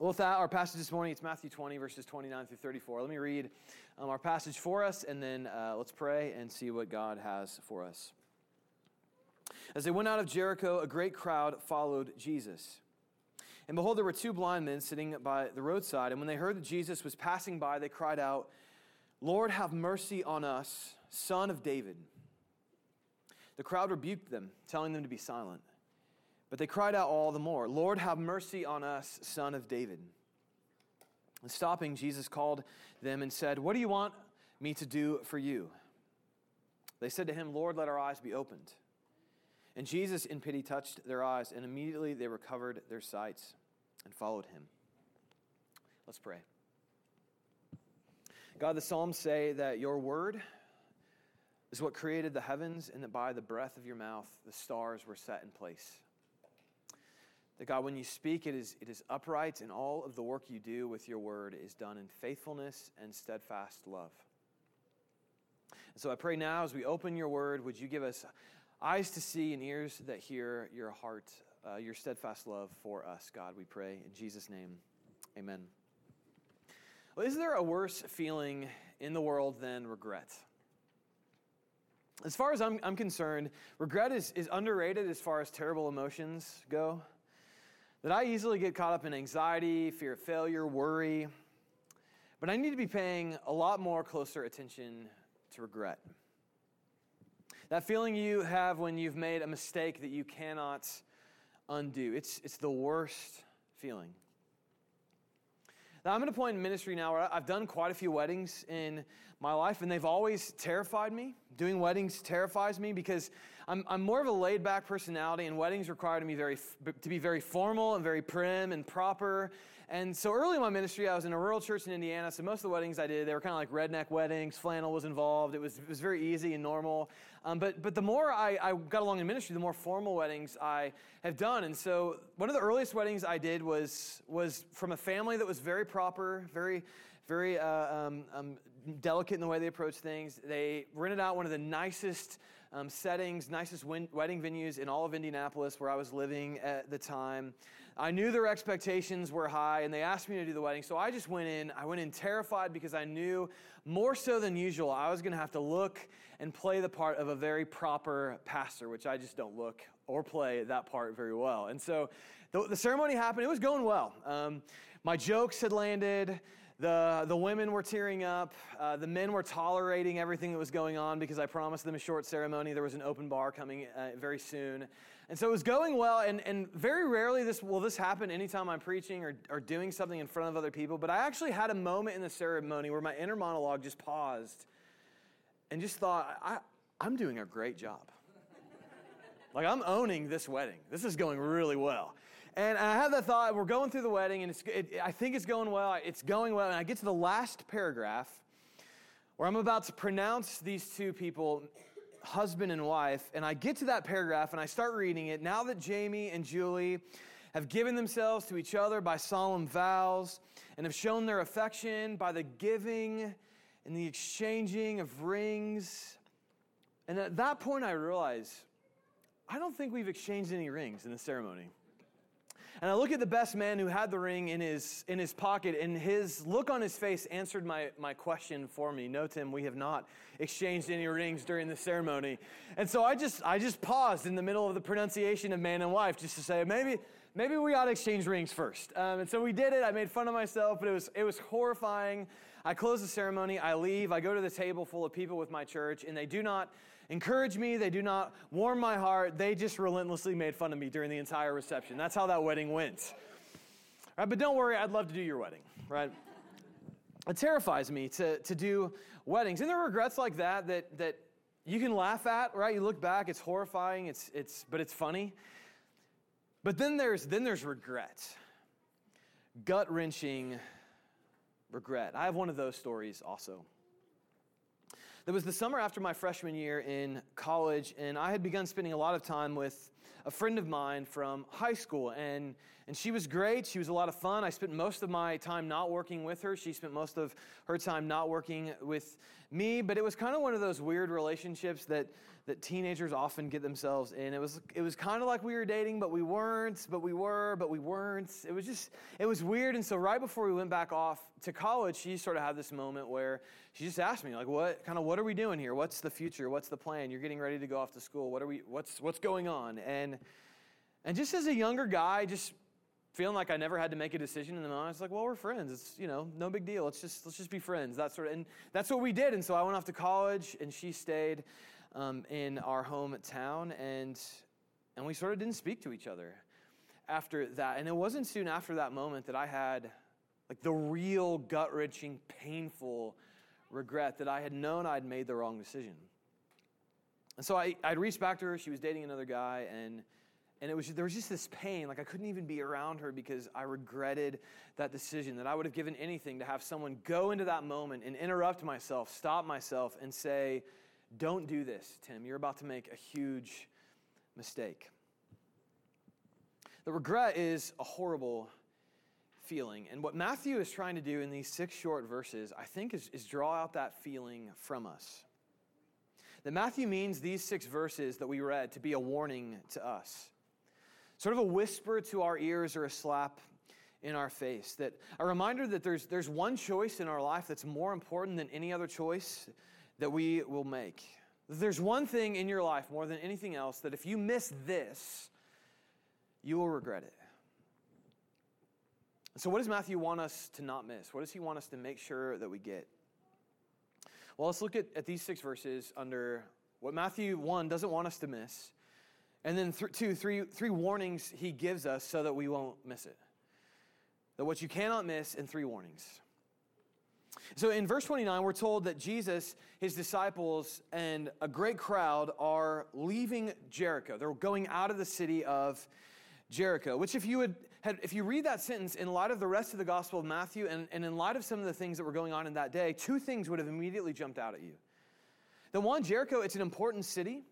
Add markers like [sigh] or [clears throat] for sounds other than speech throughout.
Well, with that, our passage this morning, it's Matthew 20, verses 29 through 34. Let me read um, our passage for us, and then uh, let's pray and see what God has for us. As they went out of Jericho, a great crowd followed Jesus. And behold, there were two blind men sitting by the roadside. And when they heard that Jesus was passing by, they cried out, Lord, have mercy on us, son of David. The crowd rebuked them, telling them to be silent. But they cried out all the more, Lord, have mercy on us, son of David. And stopping, Jesus called them and said, What do you want me to do for you? They said to him, Lord, let our eyes be opened. And Jesus, in pity, touched their eyes, and immediately they recovered their sights and followed him. Let's pray. God, the Psalms say that your word is what created the heavens, and that by the breath of your mouth the stars were set in place. That God, when you speak, it is, it is upright, and all of the work you do with your word is done in faithfulness and steadfast love. And so I pray now, as we open your word, would you give us eyes to see and ears that hear your heart, uh, your steadfast love for us, God, we pray. In Jesus' name, amen. Well, is there a worse feeling in the world than regret? As far as I'm, I'm concerned, regret is, is underrated as far as terrible emotions go that I easily get caught up in anxiety, fear of failure, worry. But I need to be paying a lot more closer attention to regret. That feeling you have when you've made a mistake that you cannot undo. It's, it's the worst feeling. Now, I'm at a point in ministry now where I've done quite a few weddings in my life, and they've always terrified me. Doing weddings terrifies me because I'm, I'm more of a laid back personality, and weddings require to be, very, to be very formal and very prim and proper. And so early in my ministry, I was in a rural church in Indiana, so most of the weddings I did, they were kind of like redneck weddings. Flannel was involved. It was, it was very easy and normal. Um, but, but the more I, I got along in ministry, the more formal weddings I have done. And so one of the earliest weddings I did was, was from a family that was very proper, very, very uh, um, um, delicate in the way they approach things. They rented out one of the nicest um, settings, nicest win- wedding venues in all of Indianapolis where I was living at the time. I knew their expectations were high and they asked me to do the wedding. So I just went in. I went in terrified because I knew more so than usual I was going to have to look and play the part of a very proper pastor, which I just don't look or play that part very well. And so the, the ceremony happened. It was going well. Um, my jokes had landed. The, the women were tearing up. Uh, the men were tolerating everything that was going on because I promised them a short ceremony. There was an open bar coming uh, very soon. And so it was going well. And, and very rarely this, will this happen anytime I'm preaching or, or doing something in front of other people. But I actually had a moment in the ceremony where my inner monologue just paused and just thought, I, I'm doing a great job. like, I'm owning this wedding. This is going really well. And I have that thought, we're going through the wedding, and it, I think it's going well. It's going well. And I get to the last paragraph where I'm about to pronounce these two people husband and wife. And I get to that paragraph and I start reading it. Now that Jamie and Julie have given themselves to each other by solemn vows and have shown their affection by the giving and the exchanging of rings. And at that point, I realize I don't think we've exchanged any rings in the ceremony. And I look at the best man who had the ring in his, in his pocket, and his look on his face answered my, my question for me. No, Tim, we have not exchanged any rings during the ceremony. And so I just, I just paused in the middle of the pronunciation of man and wife just to say, maybe, maybe we ought to exchange rings first. Um, and so we did it. I made fun of myself, but it was, it was horrifying. I close the ceremony, I leave, I go to the table full of people with my church, and they do not encourage me, they do not warm my heart. They just relentlessly made fun of me during the entire reception. That's how that wedding went. Right, but don't worry, I'd love to do your wedding, right? It terrifies me to, to do weddings. And there are regrets like that that, that you can laugh at, right? You look back, it's horrifying, it's, it's, but it's funny. But then there's, then there's regret, gut wrenching regret. I have one of those stories also. There was the summer after my freshman year in college, and I had begun spending a lot of time with a friend of mine from high school, and, and she was great. She was a lot of fun. I spent most of my time not working with her. She spent most of her time not working with me, but it was kind of one of those weird relationships that, that teenagers often get themselves in. It was, it was kind of like we were dating, but we weren't, but we were, but we weren't. It was just, it was weird. And so, right before we went back off to college, she sort of had this moment where she just asked me, like, what kind of what are we doing here? What's the future? What's the plan? You're getting ready to go off to school. What are we what's what's going on? And and just as a younger guy, just feeling like I never had to make a decision in the moment, I was like, well, we're friends. It's you know, no big deal. Let's just let's just be friends. That sort of and that's what we did. And so I went off to college and she stayed um, in our hometown and and we sort of didn't speak to each other after that. And it wasn't soon after that moment that I had like the real gut wrenching, painful regret that I had known I'd made the wrong decision. And so I, I'd reached back to her. She was dating another guy, and, and it was, there was just this pain. Like I couldn't even be around her because I regretted that decision, that I would have given anything to have someone go into that moment and interrupt myself, stop myself, and say, Don't do this, Tim. You're about to make a huge mistake. The regret is a horrible feeling. And what Matthew is trying to do in these six short verses, I think, is, is draw out that feeling from us. That Matthew means these six verses that we read to be a warning to us, sort of a whisper to our ears or a slap in our face. That a reminder that there's, there's one choice in our life that's more important than any other choice that we will make. There's one thing in your life more than anything else that if you miss this, you will regret it. So, what does Matthew want us to not miss? What does he want us to make sure that we get? Well, let's look at, at these six verses under what Matthew 1 doesn't want us to miss, and then th- two, three, three warnings he gives us so that we won't miss it. That what you cannot miss, and three warnings. So in verse 29, we're told that Jesus, his disciples, and a great crowd are leaving Jericho. They're going out of the city of Jericho, which, if you would had, if you read that sentence in light of the rest of the Gospel of Matthew and, and in light of some of the things that were going on in that day, two things would have immediately jumped out at you. The one, Jericho, it's an important city.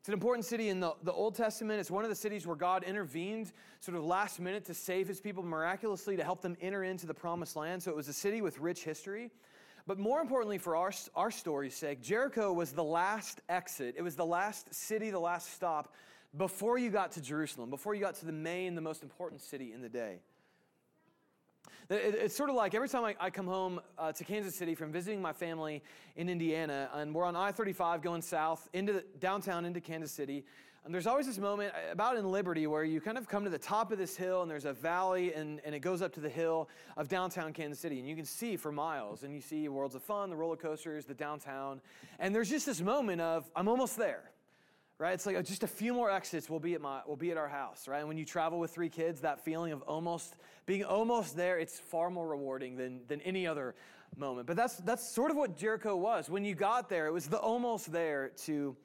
It's an important city in the, the Old Testament. It's one of the cities where God intervened sort of last minute to save his people miraculously to help them enter into the promised land. So it was a city with rich history. But more importantly, for our, our story's sake, Jericho was the last exit. It was the last city, the last stop before you got to Jerusalem, before you got to the main, the most important city in the day. It's sort of like every time I, come home uh, to Kansas City from visiting my family in Indiana, and we're on I 35 going south into the, downtown into Kansas City. And there's always this moment uh, about in Liberty where you kind of come to the top of this hill, and there's a valley, and, and it goes up to the hill of downtown Kansas City. And you can see for miles, and you see Worlds of Fun, the roller coasters, the downtown. And there's just this moment of, I'm almost there right? It's like oh, just a few more exits will be at my will be at our house, right? And when you travel with three kids, that feeling of almost being almost there, it's far more rewarding than than any other moment. But that's that's sort of what Jericho was. When you got there, it was the almost there to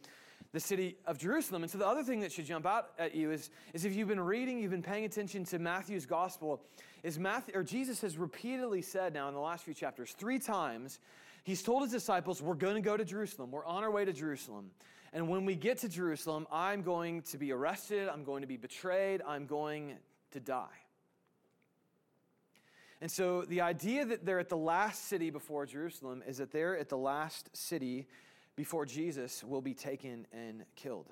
the city of Jerusalem. And so the other thing that should jump out at you is, is if you've been reading, you've been paying attention to Matthew's gospel, is Matthew or Jesus has repeatedly said now in the last few chapters, three times, he's told his disciples, We're going to go to Jerusalem. We're on our way to Jerusalem. And when we get to Jerusalem, I'm going to be arrested, I'm going to be betrayed, I'm going to die. And so the idea that they're at the last city before Jerusalem is that they're at the last city before Jesus will be taken and killed.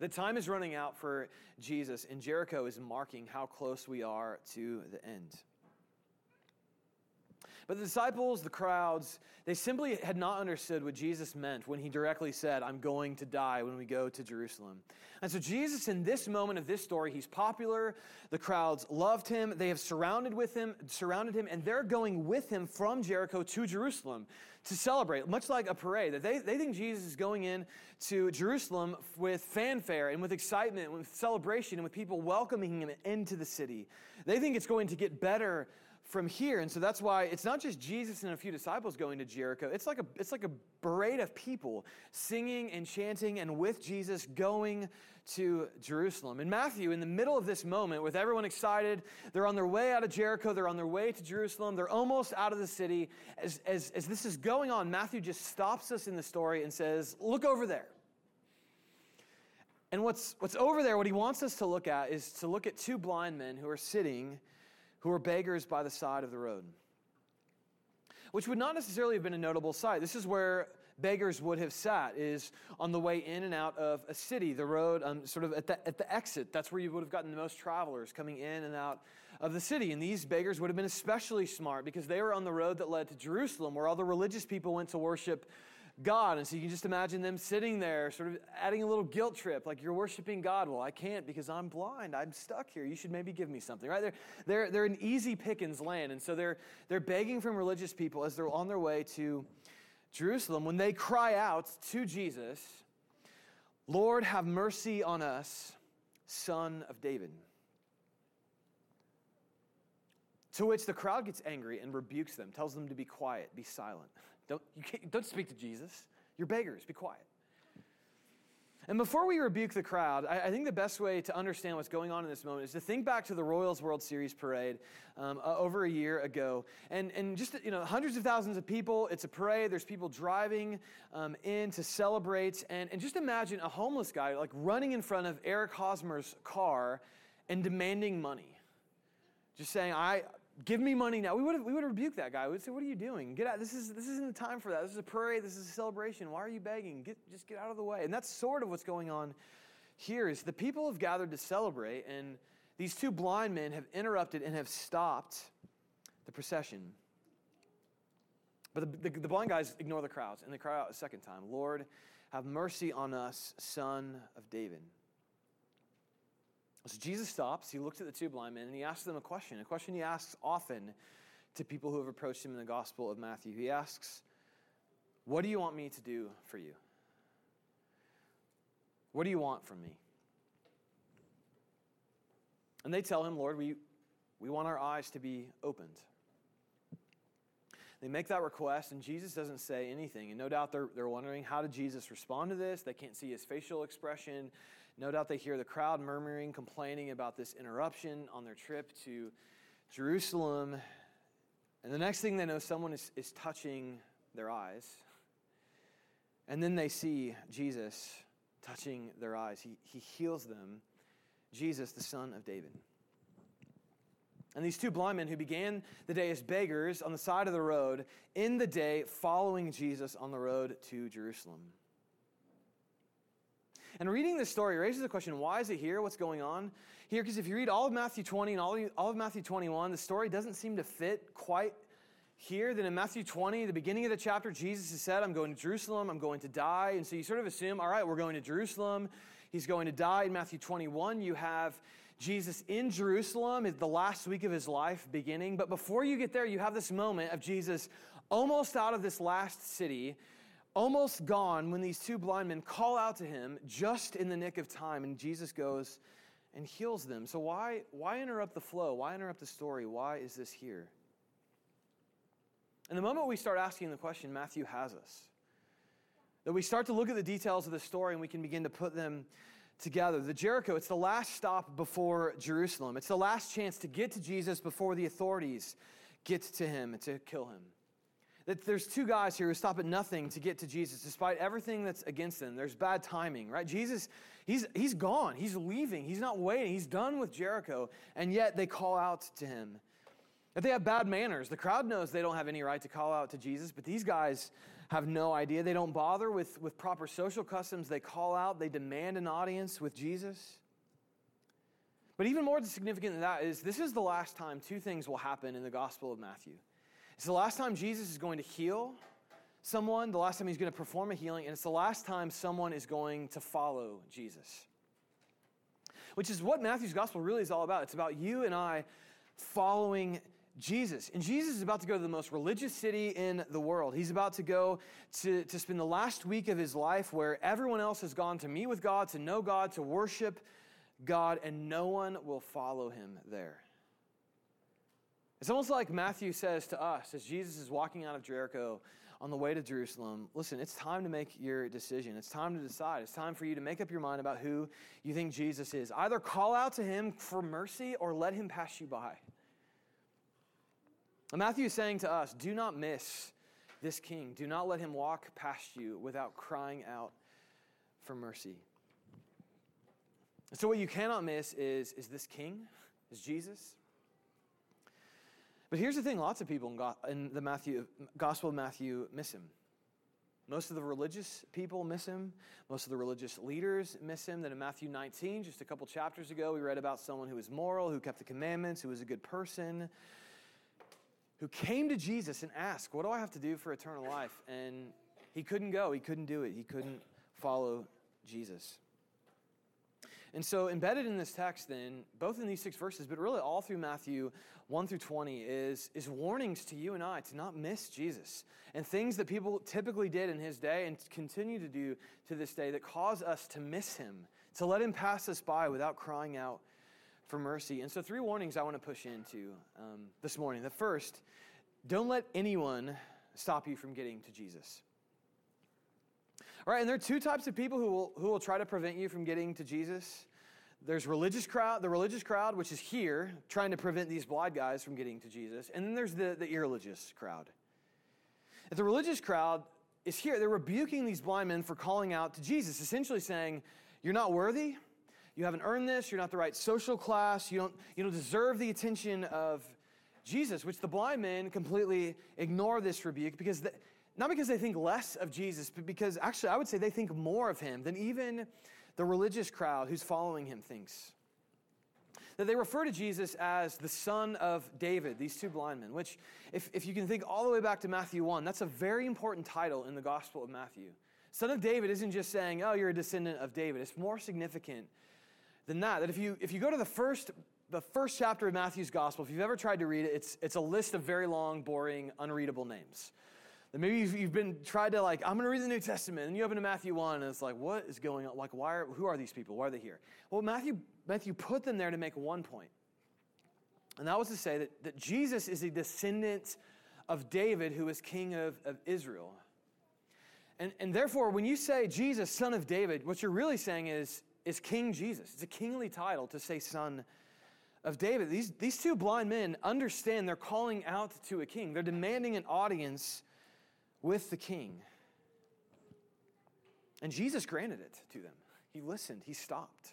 The time is running out for Jesus, and Jericho is marking how close we are to the end. But the disciples, the crowds, they simply had not understood what Jesus meant when he directly said, I'm going to die when we go to Jerusalem. And so, Jesus, in this moment of this story, he's popular. The crowds loved him. They have surrounded with him, surrounded him, and they're going with him from Jericho to Jerusalem to celebrate, much like a parade. That they, they think Jesus is going in to Jerusalem with fanfare and with excitement, and with celebration, and with people welcoming him into the city. They think it's going to get better from here. And so that's why it's not just Jesus and a few disciples going to Jericho. It's like a, it's like a parade of people singing and chanting and with Jesus going to Jerusalem. And Matthew, in the middle of this moment, with everyone excited, they're on their way out of Jericho, they're on their way to Jerusalem, they're almost out of the city. As, as, as this is going on, Matthew just stops us in the story and says, Look over there. And what's, what's over there, what he wants us to look at, is to look at two blind men who are sitting, who were beggars by the side of the road. Which would not necessarily have been a notable sight. This is where beggars would have sat, is on the way in and out of a city, the road, um, sort of at the, at the exit. That's where you would have gotten the most travelers coming in and out of the city. And these beggars would have been especially smart because they were on the road that led to Jerusalem, where all the religious people went to worship God. And so you can just imagine them sitting there, sort of adding a little guilt trip, like you're worshiping God. Well, I can't because I'm blind. I'm stuck here. You should maybe give me something, right? They're, they're, they're an easy pickings land. And so they're, they're begging from religious people as they're on their way to Jerusalem when they cry out to Jesus, Lord, have mercy on us, son of David. To which the crowd gets angry and rebukes them, tells them to be quiet, be silent. Don't, you can't, don't speak to Jesus. You're beggars, be quiet. And before we rebuke the crowd, I, I, think the best way to understand what's going on in this moment is to think back to the Royals World Series parade um, uh, over a year ago. And, and just, you know, hundreds of thousands of people, it's a parade, there's people driving um, in to celebrate. And, and just imagine a homeless guy like running in front of Eric Hosmer's car and demanding money. Just saying, I, give me money now. We would have, we would have rebuked that guy. We would say, what are you doing? Get out. This, is, this isn't the time for that. This is a parade. This is a celebration. Why are you begging? Get, just get out of the way. And that's sort of what's going on here is the people have gathered to celebrate, and these two blind men have interrupted and have stopped the procession. But the, the, the blind guys ignore the crowds, and they cry out a second time, Lord, have mercy on us, son of David. So Jesus stops, he looks at the two blind men, and he asks them a question, a question he asks often to people who have approached him in the Gospel of Matthew. He asks, What do you want me to do for you? What do you want from me? And they tell him, Lord, we, we want our eyes to be opened. They make that request, and Jesus doesn't say anything. And no doubt they're, they're wondering, how did Jesus respond to this? They can't see his facial expression. No doubt they hear the crowd murmuring, complaining about this interruption on their trip to Jerusalem. And the next thing they know, someone is, is touching their eyes. And then they see Jesus touching their eyes. He, he heals them, Jesus, the Son of David. And these two blind men who began the day as beggars on the side of the road, in the day following Jesus on the road to Jerusalem. And reading this story raises the question why is it here? What's going on here? Because if you read all of Matthew 20 and all of, Matthew 21, the story doesn't seem to fit quite here. Then in Matthew 20, the beginning of the chapter, Jesus has said, I'm going to Jerusalem, I'm going to die. And so you sort of assume, all right, we're going to Jerusalem. He's going to die. In Matthew 21, you have Jesus in Jerusalem, is the last week of his life beginning. But before you get there, you have this moment of Jesus almost out of this last city almost gone when these two blind men call out to him just in the nick of time, and Jesus goes and heals them. So, why, why interrupt the flow? Why interrupt the story? Why is this here? And the moment we start asking the question, Matthew has us. That we start to look at the details of the story and we can begin to put them together. The Jericho, it's the last stop before Jerusalem. It's the last chance to get to Jesus before the authorities get to him and to kill him. That there's two guys here who stop at nothing to get to Jesus, despite everything that's against them. There's bad timing, right? Jesus, he's, he's gone. He's leaving. He's not waiting. He's done with Jericho. And yet they call out to him. That they have bad manners. The crowd knows they don't have any right to call out to Jesus, but these guys have no idea. They don't bother with, with proper social customs. They call out, they demand an audience with Jesus. But even more significant than that is this is the last time two things will happen in the Gospel of Matthew. It's the last time Jesus is going to heal someone, the last time he's going to perform a healing, and it's the last time someone is going to follow Jesus. Which is what Matthew's gospel really is all about. It's about you and I following Jesus. And Jesus is about to go to the most religious city in the world. He's about to go to, to spend the last week of his life where everyone else has gone to meet with God, to know God, to worship God, and no one will follow him there. It's almost like Matthew says to us as Jesus is walking out of Jericho on the way to Jerusalem listen, it's time to make your decision. It's time to decide. It's time for you to make up your mind about who you think Jesus is. Either call out to him for mercy or let him pass you by. Matthew is saying to us do not miss this king. Do not let him walk past you without crying out for mercy. So, what you cannot miss is, is this king, is Jesus. But here's the thing lots of people in, in the Matthew, Gospel of Matthew miss him. Most of the religious people miss him. Most of the religious leaders miss him. Then in Matthew 19, just a couple chapters ago, we read about someone who was moral, who kept the commandments, who was a good person, who came to Jesus and asked, What do I have to do for eternal life? And he couldn't go. He couldn't do it. He couldn't follow Jesus. And so, embedded in this text, then, both in these six verses, but really all through Matthew 1 through 20, is, is warnings to you and I to not miss Jesus and things that people typically did in his day and continue to do to this day that cause us to miss him, to let him pass us by without crying out for mercy. And so, three warnings I want to push into um, this morning. The first, don't let anyone stop you from getting to Jesus. All right, and there are two types of people who will, who will try to prevent you from getting to Jesus. There's religious crowd, the religious crowd, which is here, trying to prevent these blind guys from getting to Jesus. And then there's the, the irreligious crowd. If the religious crowd is here, they're rebuking these blind men for calling out to Jesus, essentially saying, You're not worthy. You haven't earned this. You're not the right social class. You don't, you don't deserve the attention of Jesus, which the blind men completely ignore this rebuke because not because they think less of Jesus, but because actually I would say they think more of him than even the religious crowd who's following him thinks. That they refer to Jesus as the son of David, these two blind men, which, if, if you can think all the way back to Matthew 1, that's a very important title in the Gospel of Matthew. Son of David isn't just saying, oh, you're a descendant of David. It's more significant than that. That if you, if you go to the first, the first chapter of Matthew's Gospel, if you've ever tried to read it, it's, it's a list of very long, boring, unreadable names. And maybe you've, you've been tried to like, I'm going to read the New Testament, and you open to Matthew 1, and it's like, what is going on? Like, why are, who are these people? Why are they here? Well, Matthew, Matthew put them there to make one point. And that was to say that, that Jesus is a descendant of David, who is king of, of Israel. And, and therefore, when you say Jesus, son of David, what you're really saying is, is King Jesus. It's a kingly title to say son of David. These, these two blind men understand they're calling out to a king, they're demanding an audience with the king. And Jesus granted it to them. He listened, he stopped.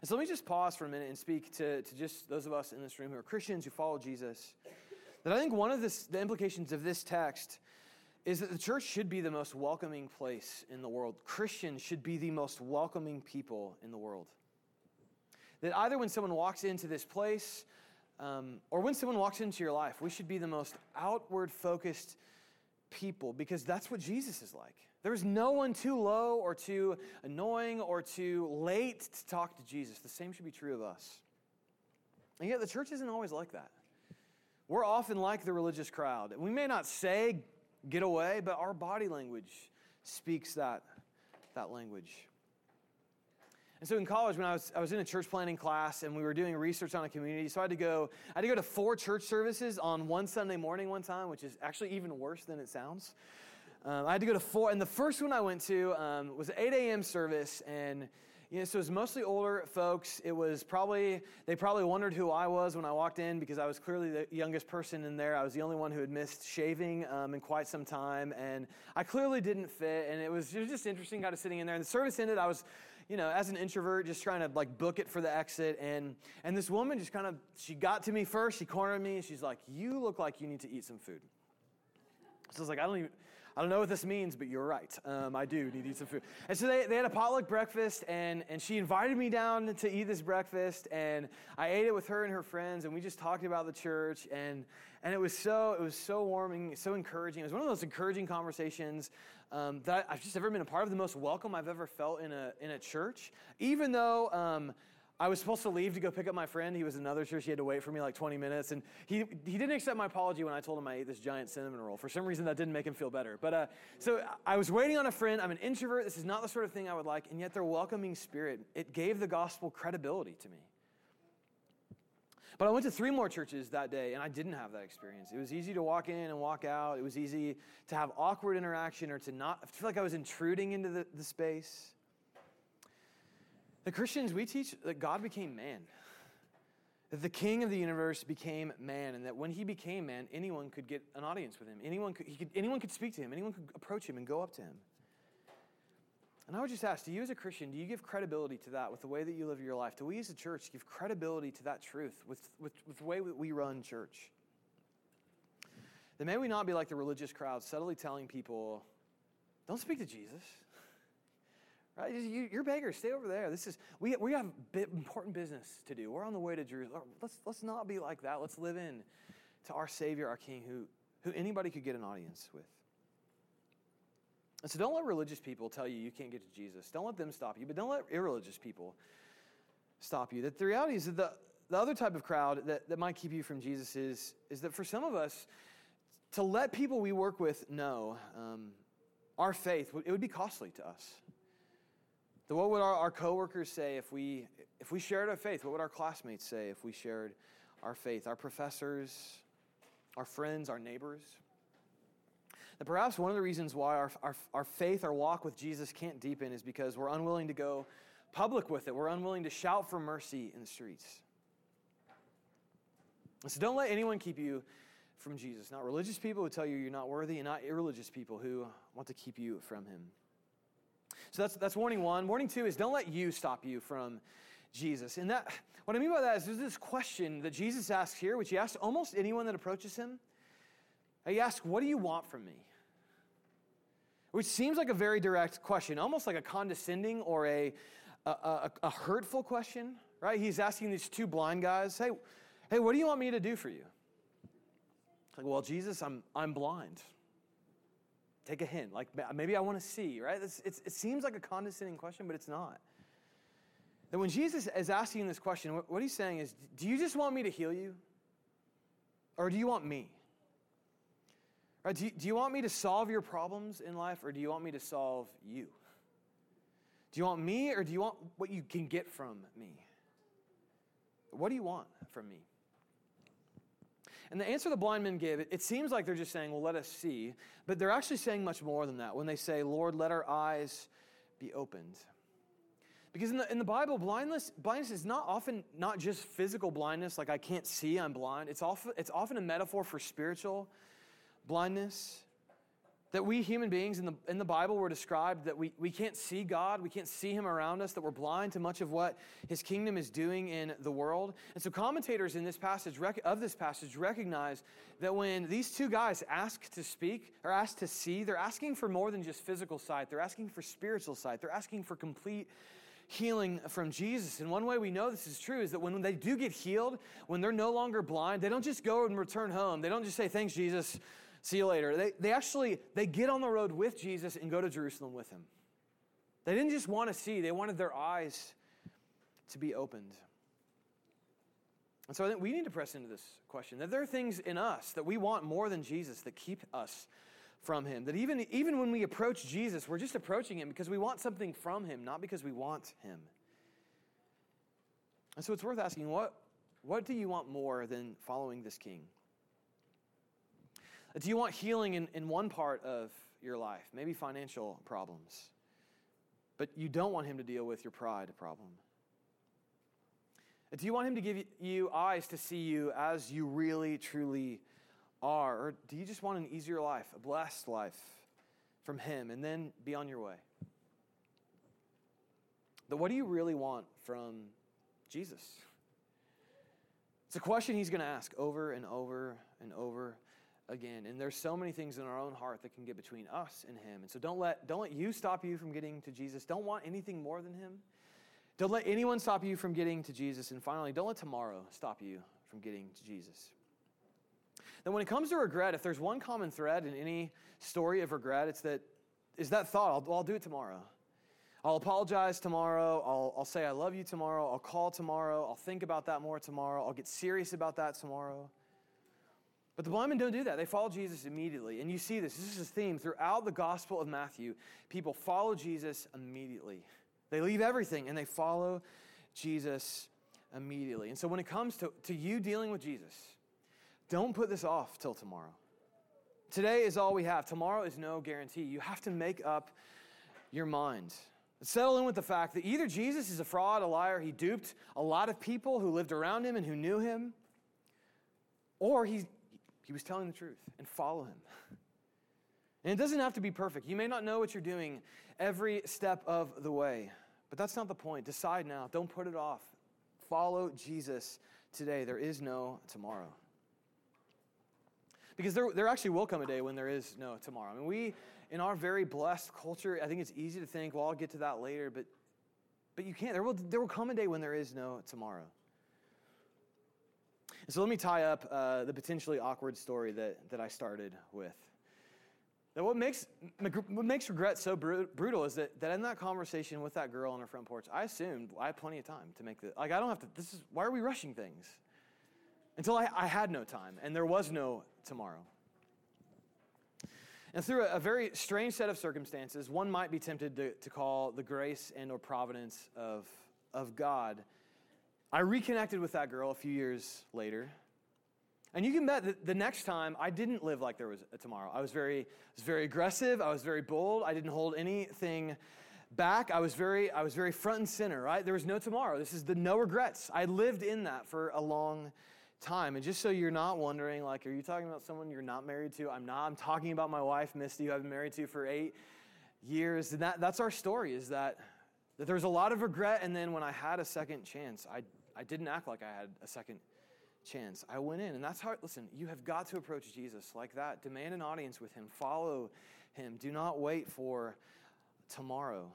And so let me just pause for a minute and speak to, to just those of us in this room who are Christians, who follow Jesus. That I think one of this, the implications of this text is that the church should be the most welcoming place in the world. Christians should be the most welcoming people in the world. That either when someone walks into this place um, or when someone walks into your life, we should be the most outward focused people because that's what Jesus is like. There is no one too low or too annoying or too late to talk to Jesus. The same should be true of us. And yet, the church isn't always like that. We're often like the religious crowd. We may not say get away, but our body language speaks that, that language. And so in college, when I was, I was in a church planning class and we were doing research on a community, so I had to go, I had to go to four church services on one Sunday morning one time, which is actually even worse than it sounds. Um, I had to go to four, and the first one I went to um, was 8 a.m. service, and you know, so it was mostly older folks. It was probably, they probably wondered who I was when I walked in because I was clearly the youngest person in there. I was the only one who had missed shaving um, in quite some time, and I clearly didn't fit, and it was, it was just interesting kind of sitting in there. And the service ended, I was you know, as an introvert, just trying to like book it for the exit. And, and this woman just kind of, she got to me first, she cornered me, and she's like, You look like you need to eat some food. So I was like, I don't even, I don't know what this means, but you're right. Um, I do need to eat some food. And so they, they had a potluck breakfast, and, and she invited me down to eat this breakfast, and I ate it with her and her friends, and we just talked about the church, and, and it was so it was so warming, so encouraging. It was one of those encouraging conversations um, that I've just ever been a part of, the most welcome I've ever felt in a, in a church. Even though um, I was supposed to leave to go pick up my friend, he was in another church, he had to wait for me like 20 minutes, and he, he didn't accept my apology when I told him I ate this giant cinnamon roll. For some reason, that didn't make him feel better. But uh, so I was waiting on a friend. I'm an introvert. This is not the sort of thing I would like, and yet their welcoming spirit, it gave the gospel credibility to me. But I went to three more churches that day, and I didn't have that experience. It was easy to walk in and walk out. It was easy to have awkward interaction or to not feel like I was intruding into the, the space. The Christians, we teach that God became man, that the king of the universe became man, and that when he became man, anyone could get an audience with him. Anyone could, could, anyone could speak to him, anyone could approach him and go up to him. And I would just ask, do you as a Christian, do you give credibility to that with the way that you live your life? Do we as a church give credibility to that truth with, with, with the way that we run church? Then may we not be like the religious crowd, subtly telling people, don't speak to Jesus. Right? You, are beggars. Stay over there. This is we, we have important business to do. We're on the way to Jerusalem. Let's, let's not be like that. Let's live in to our Savior, our King, who, who anybody could get an audience with. And so don't let religious people tell you you can't get to Jesus. Don't let them stop you, but don't let irreligious people stop you. That the reality is that the, the other type of crowd that, that might keep you from Jesus is, is that for some of us, to let people we work with know um, our faith, it would be costly to us. What would our, our coworkers say if we, if we shared our faith? What would our classmates say if we shared our faith? Our professors, our friends, our neighbors? That perhaps one of the reasons why our, our, our faith, our walk with Jesus can't deepen is because we're unwilling to go public with it. We're unwilling to shout for mercy in the streets. So don't let anyone keep you from Jesus. Not religious people who tell you you're not worthy, and not irreligious people who want to keep you from him. So that's, that's warning one. Warning two is don't let you stop you from Jesus. And that, what I mean by that is there's this question that Jesus asks here, which he asks almost anyone that approaches him. He asks, What do you want from me? Which seems like a very direct question, almost like a condescending or a, a, a, a hurtful question, right? He's asking these two blind guys, Hey, hey, what do you want me to do for you? Like, well, Jesus, I'm, I'm blind. Take a hint. Like, maybe I want to see, right? It's, it's, it seems like a condescending question, but it's not. That when Jesus is asking this question, what, what he's saying is, Do you just want me to heal you? Or do you want me? Right, do, you, do you want me to solve your problems in life, or do you want me to solve you? Do you want me, or do you want what you can get from me? What do you want from me? And the answer the blind men give, it, seems like they're just saying, Well, let us see. But they're actually saying much more than that when they say, Lord, let our eyes be opened. Because in the, in the Bible, blindness, blindness is not often not just physical blindness, like I can't see, I'm blind. It's often, it's often a metaphor for spiritual blindness. That we human beings in the, in the Bible were described that we, we can't see God, we can't see Him around us, that we're blind to much of what His kingdom is doing in the world. And so, commentators in this passage, of this passage, recognize that when these two guys ask to speak or ask to see, they're asking for more than just physical sight, they're asking for spiritual sight, they're asking for complete healing from Jesus. And one way we know this is true is that when they do get healed, when they're no longer blind, they don't just go and return home. They don't just say, Thanks, Jesus See you later. They, they actually, they get on the road with Jesus and go to Jerusalem with him. They didn't just want to see, they wanted their eyes to be opened. And so I think we need to press into this question that there are things in us that we want more than Jesus that keep us from him. That even, even when we approach Jesus, we're just approaching him because we want something from him, not because we want him. And so it's worth asking what, what do you want more than following this king? Do you want healing in, in one part of your life, maybe financial problems, but you don't want Him to deal with your pride problem? Do you want Him to give you eyes to see you as you really, truly are? Or do you just want an easier life, a blessed life from Him, and then be on your way? But what do you really want from Jesus? It's a question He's going to ask over and over and over again. And there's so many things in our own heart that can get between us and him. And so don't let don't let you stop you from getting to Jesus. Don't want anything more than him. Don't let anyone stop you from getting to Jesus. And finally, don't let tomorrow stop you from getting to Jesus. Then when it comes to regret, if there's one common thread in any story of regret, it's that is that thought, I'll, I'll do it tomorrow. I'll apologize tomorrow. I'll, I'll say I love you tomorrow. I'll call tomorrow. I'll think about that more tomorrow. I'll get serious about that tomorrow. But the blind men don't do that. They follow Jesus immediately. And you see this. This is a theme throughout the Gospel of Matthew. People follow Jesus immediately. They leave everything and they follow Jesus immediately. And so when it comes to, to you dealing with Jesus, don't put this off till tomorrow. Today is all we have. Tomorrow is no guarantee. You have to make up your mind. Settle in with the fact that either Jesus is a fraud, a liar, he duped a lot of people who lived around him and who knew him, or he's, he was telling the truth and follow him. And it doesn't have to be perfect. You may not know what you're doing every step of the way, but that's not the point. Decide now. Don't put it off. Follow Jesus today. There is no tomorrow. Because there, there actually will come a day when there is no tomorrow. I mean, we, in our very blessed culture, I think it's easy to think, well, I'll get to that later, but, but you can't. There will, there will come a day when there is no tomorrow. And so let me tie up uh, the potentially awkward story that, that I started with. That what makes, what makes regret so brutal is that, that in that conversation with that girl on her front porch, I assumed I had plenty of time to make the, like, I don't have to, this is, why are we rushing things? Until I, I had no time and there was no tomorrow. And through a, a, very strange set of circumstances, one might be tempted to, to call the grace and or providence of, of God. I reconnected with that girl a few years later. And you can bet that the next time I didn't live like there was a tomorrow. I was very, was very aggressive. I was very bold. I didn't hold anything back. I was very, I was very front and center, right? There was no tomorrow. This is the no regrets. I lived in that for a long time. And just so you're not wondering, like, are you talking about someone you're not married to? I'm not. I'm talking about my wife, Misty, who I've been married to for eight years. And that, that's our story, is that, that there's a lot of regret. And then when I had a second chance, I, I didn't act like I had a second chance. I went in. And that's how, listen, you have got to approach Jesus like that. Demand an audience with him. Follow him. Do not wait for tomorrow.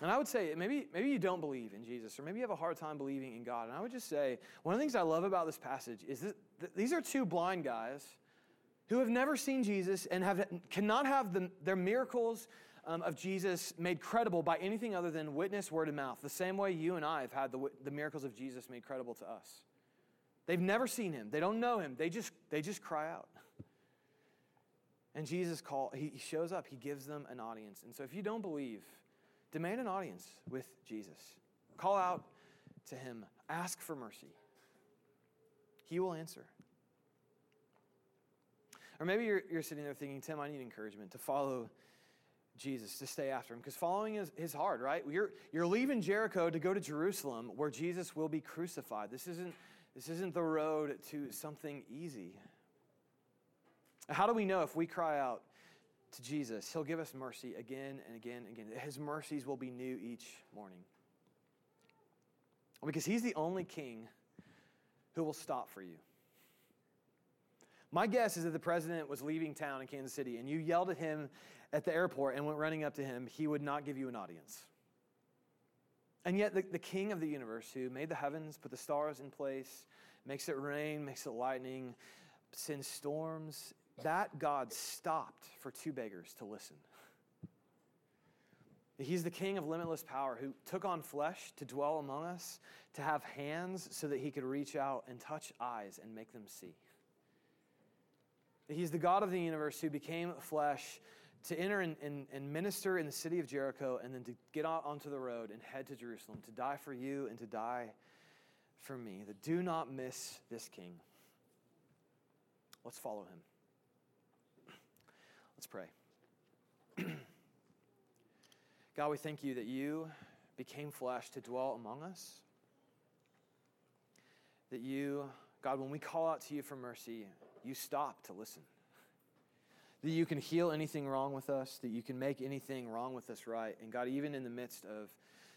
And I would say maybe, maybe you don't believe in Jesus, or maybe you have a hard time believing in God. And I would just say one of the things I love about this passage is that these are two blind guys who have never seen Jesus and have, cannot have the, their miracles um, of Jesus made credible by anything other than witness, word, and mouth, the same way you and I have had the, the miracles of Jesus made credible to us. They've never seen him, they don't know him, they just, they just cry out. [laughs] And Jesus call, he shows up, he gives them an audience. And so if you don't believe, Demand an audience with Jesus. Call out to him. Ask for mercy. He will answer. Or maybe you're, you're sitting there thinking, Tim, I need encouragement to follow Jesus, to stay after him. Because following is, is hard, right? You're, you're leaving Jericho to go to Jerusalem where Jesus will be crucified. This isn't, this isn't the road to something easy. How do we know if we cry out, to Jesus, He'll give us mercy again and again and again. His mercies will be new each morning. Because He's the only King who will stop for you. My guess is that the president was leaving town in Kansas City and you yelled at him at the airport and went running up to him, he would not give you an audience. And yet, the, the king of the universe who made the heavens, put the stars in place, makes it rain, makes it lightning, sends storms that God stopped for two beggars to listen. He's the king of limitless power who took on flesh to dwell among us, to have hands so that he could reach out and touch eyes and make them see. He's the God of the universe who became flesh to enter and, and, and, minister in the city of Jericho and then to get out onto the road and head to Jerusalem to die for you and to die for me. That do not miss this king. Let's follow him. Let's pray. [clears throat] God, we thank you that you became flesh to dwell among us. That you, God, when we call out to you for mercy, you stop to listen. That you can heal anything wrong with us, that you can make anything wrong with us right. And God, even in the midst of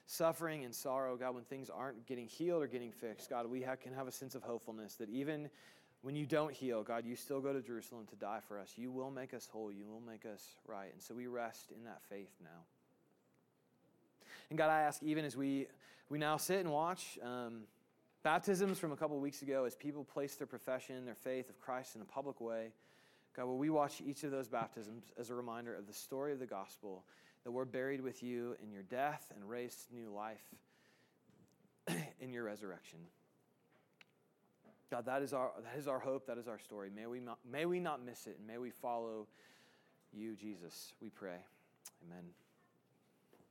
suffering and sorrow, God, when things aren't getting healed or getting fixed, God, we have, can have a sense of hopefulness that even when you don't heal, God, you still go to Jerusalem to die for us. You will make us whole. You will make us right. And so we rest in that faith now. And God, I ask, even as we, we now sit and watch um, baptisms from a couple weeks ago, as people place their profession, their faith of Christ in a public way, God, will we watch each of those baptisms as a reminder of the story of the gospel that we're buried with you in your death and raised new life [clears throat] in your resurrection. God, that is our, that is our hope. That is our story. May we, not, may we not miss it, and may we follow you, Jesus, we pray. Amen.